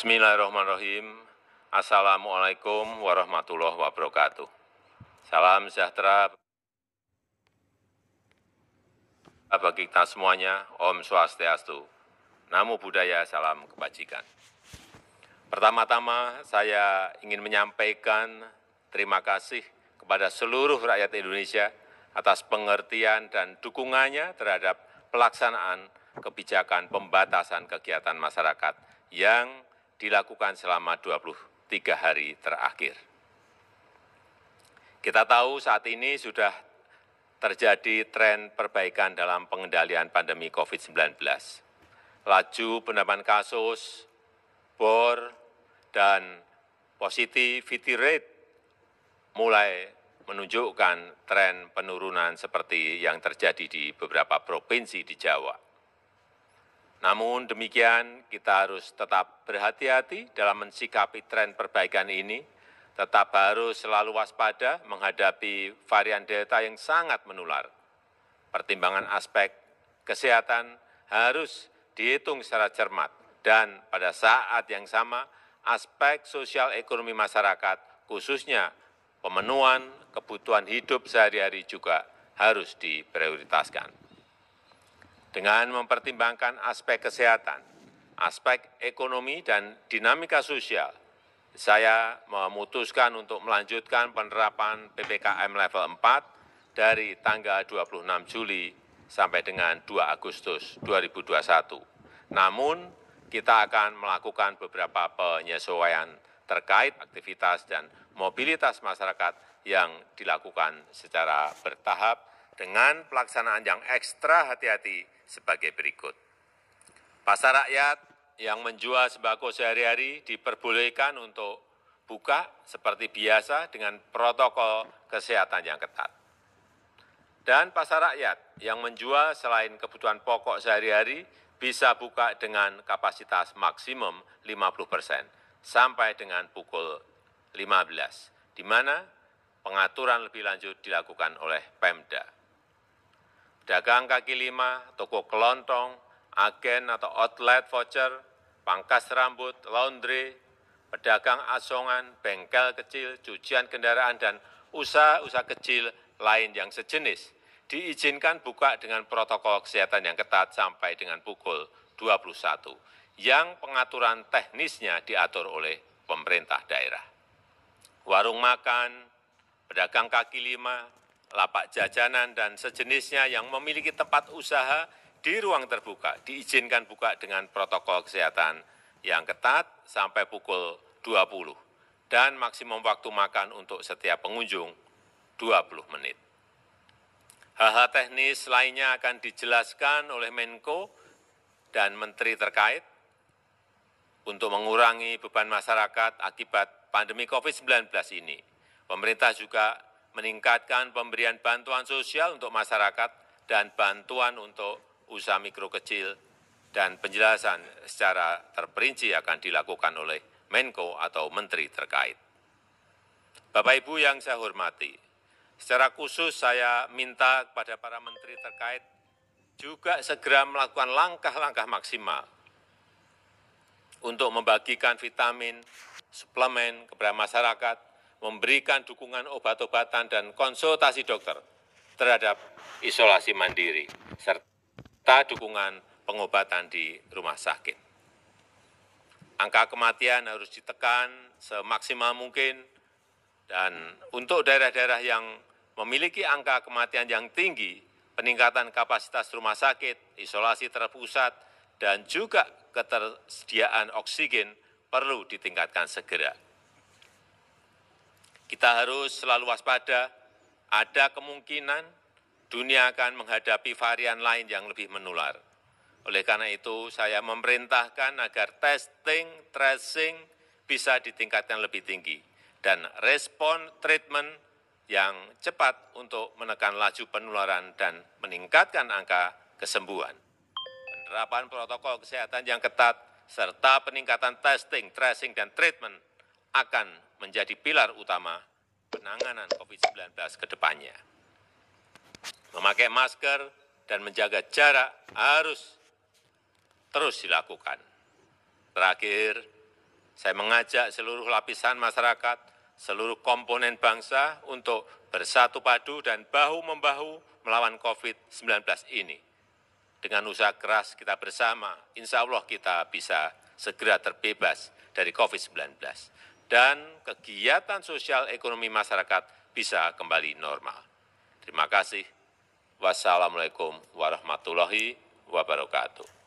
Bismillahirrahmanirrahim. Assalamualaikum warahmatullahi wabarakatuh. Salam sejahtera bagi kita semuanya. Om Swastiastu. Namo Buddhaya, salam kebajikan. Pertama-tama saya ingin menyampaikan terima kasih kepada seluruh rakyat Indonesia atas pengertian dan dukungannya terhadap pelaksanaan kebijakan pembatasan kegiatan masyarakat yang dilakukan selama 23 hari terakhir. Kita tahu saat ini sudah terjadi tren perbaikan dalam pengendalian pandemi COVID-19. Laju penambahan kasus, bor, dan positivity rate mulai menunjukkan tren penurunan seperti yang terjadi di beberapa provinsi di Jawa. Namun demikian, kita harus tetap berhati-hati dalam mensikapi tren perbaikan ini, tetap harus selalu waspada menghadapi varian Delta yang sangat menular. Pertimbangan aspek kesehatan harus dihitung secara cermat, dan pada saat yang sama, aspek sosial ekonomi masyarakat, khususnya pemenuhan kebutuhan hidup sehari-hari juga harus diprioritaskan dengan mempertimbangkan aspek kesehatan, aspek ekonomi, dan dinamika sosial, saya memutuskan untuk melanjutkan penerapan PPKM level 4 dari tanggal 26 Juli sampai dengan 2 Agustus 2021. Namun, kita akan melakukan beberapa penyesuaian terkait aktivitas dan mobilitas masyarakat yang dilakukan secara bertahap dengan pelaksanaan yang ekstra hati-hati sebagai berikut. Pasar rakyat yang menjual sembako sehari-hari diperbolehkan untuk buka seperti biasa dengan protokol kesehatan yang ketat. Dan pasar rakyat yang menjual selain kebutuhan pokok sehari-hari bisa buka dengan kapasitas maksimum 50 persen sampai dengan pukul 15, di mana pengaturan lebih lanjut dilakukan oleh Pemda dagang kaki lima, toko kelontong, agen atau outlet voucher, pangkas rambut, laundry, pedagang asongan, bengkel kecil, cucian kendaraan, dan usaha-usaha kecil lain yang sejenis diizinkan buka dengan protokol kesehatan yang ketat sampai dengan pukul 21, yang pengaturan teknisnya diatur oleh pemerintah daerah. Warung makan, pedagang kaki lima, lapak jajanan, dan sejenisnya yang memiliki tempat usaha di ruang terbuka diizinkan buka dengan protokol kesehatan yang ketat sampai pukul 20 dan maksimum waktu makan untuk setiap pengunjung 20 menit. Hal-hal teknis lainnya akan dijelaskan oleh Menko dan Menteri terkait untuk mengurangi beban masyarakat akibat pandemi COVID-19 ini. Pemerintah juga meningkatkan pemberian bantuan sosial untuk masyarakat dan bantuan untuk usaha mikro kecil dan penjelasan secara terperinci akan dilakukan oleh Menko atau Menteri terkait. Bapak Ibu yang saya hormati, secara khusus saya minta kepada para menteri terkait juga segera melakukan langkah-langkah maksimal untuk membagikan vitamin, suplemen kepada masyarakat memberikan dukungan obat-obatan dan konsultasi dokter terhadap isolasi mandiri, serta dukungan pengobatan di rumah sakit. Angka kematian harus ditekan semaksimal mungkin, dan untuk daerah-daerah yang memiliki angka kematian yang tinggi, peningkatan kapasitas rumah sakit, isolasi terpusat, dan juga ketersediaan oksigen perlu ditingkatkan segera kita harus selalu waspada, ada kemungkinan dunia akan menghadapi varian lain yang lebih menular. Oleh karena itu, saya memerintahkan agar testing, tracing bisa ditingkatkan lebih tinggi, dan respon treatment yang cepat untuk menekan laju penularan dan meningkatkan angka kesembuhan. Penerapan protokol kesehatan yang ketat, serta peningkatan testing, tracing, dan treatment akan menjadi pilar utama penanganan COVID-19 ke depannya. Memakai masker dan menjaga jarak harus terus dilakukan. Terakhir, saya mengajak seluruh lapisan masyarakat, seluruh komponen bangsa untuk bersatu padu dan bahu-membahu melawan COVID-19 ini. Dengan usaha keras kita bersama, insya Allah kita bisa segera terbebas dari COVID-19. Dan kegiatan sosial ekonomi masyarakat bisa kembali normal. Terima kasih. Wassalamualaikum warahmatullahi wabarakatuh.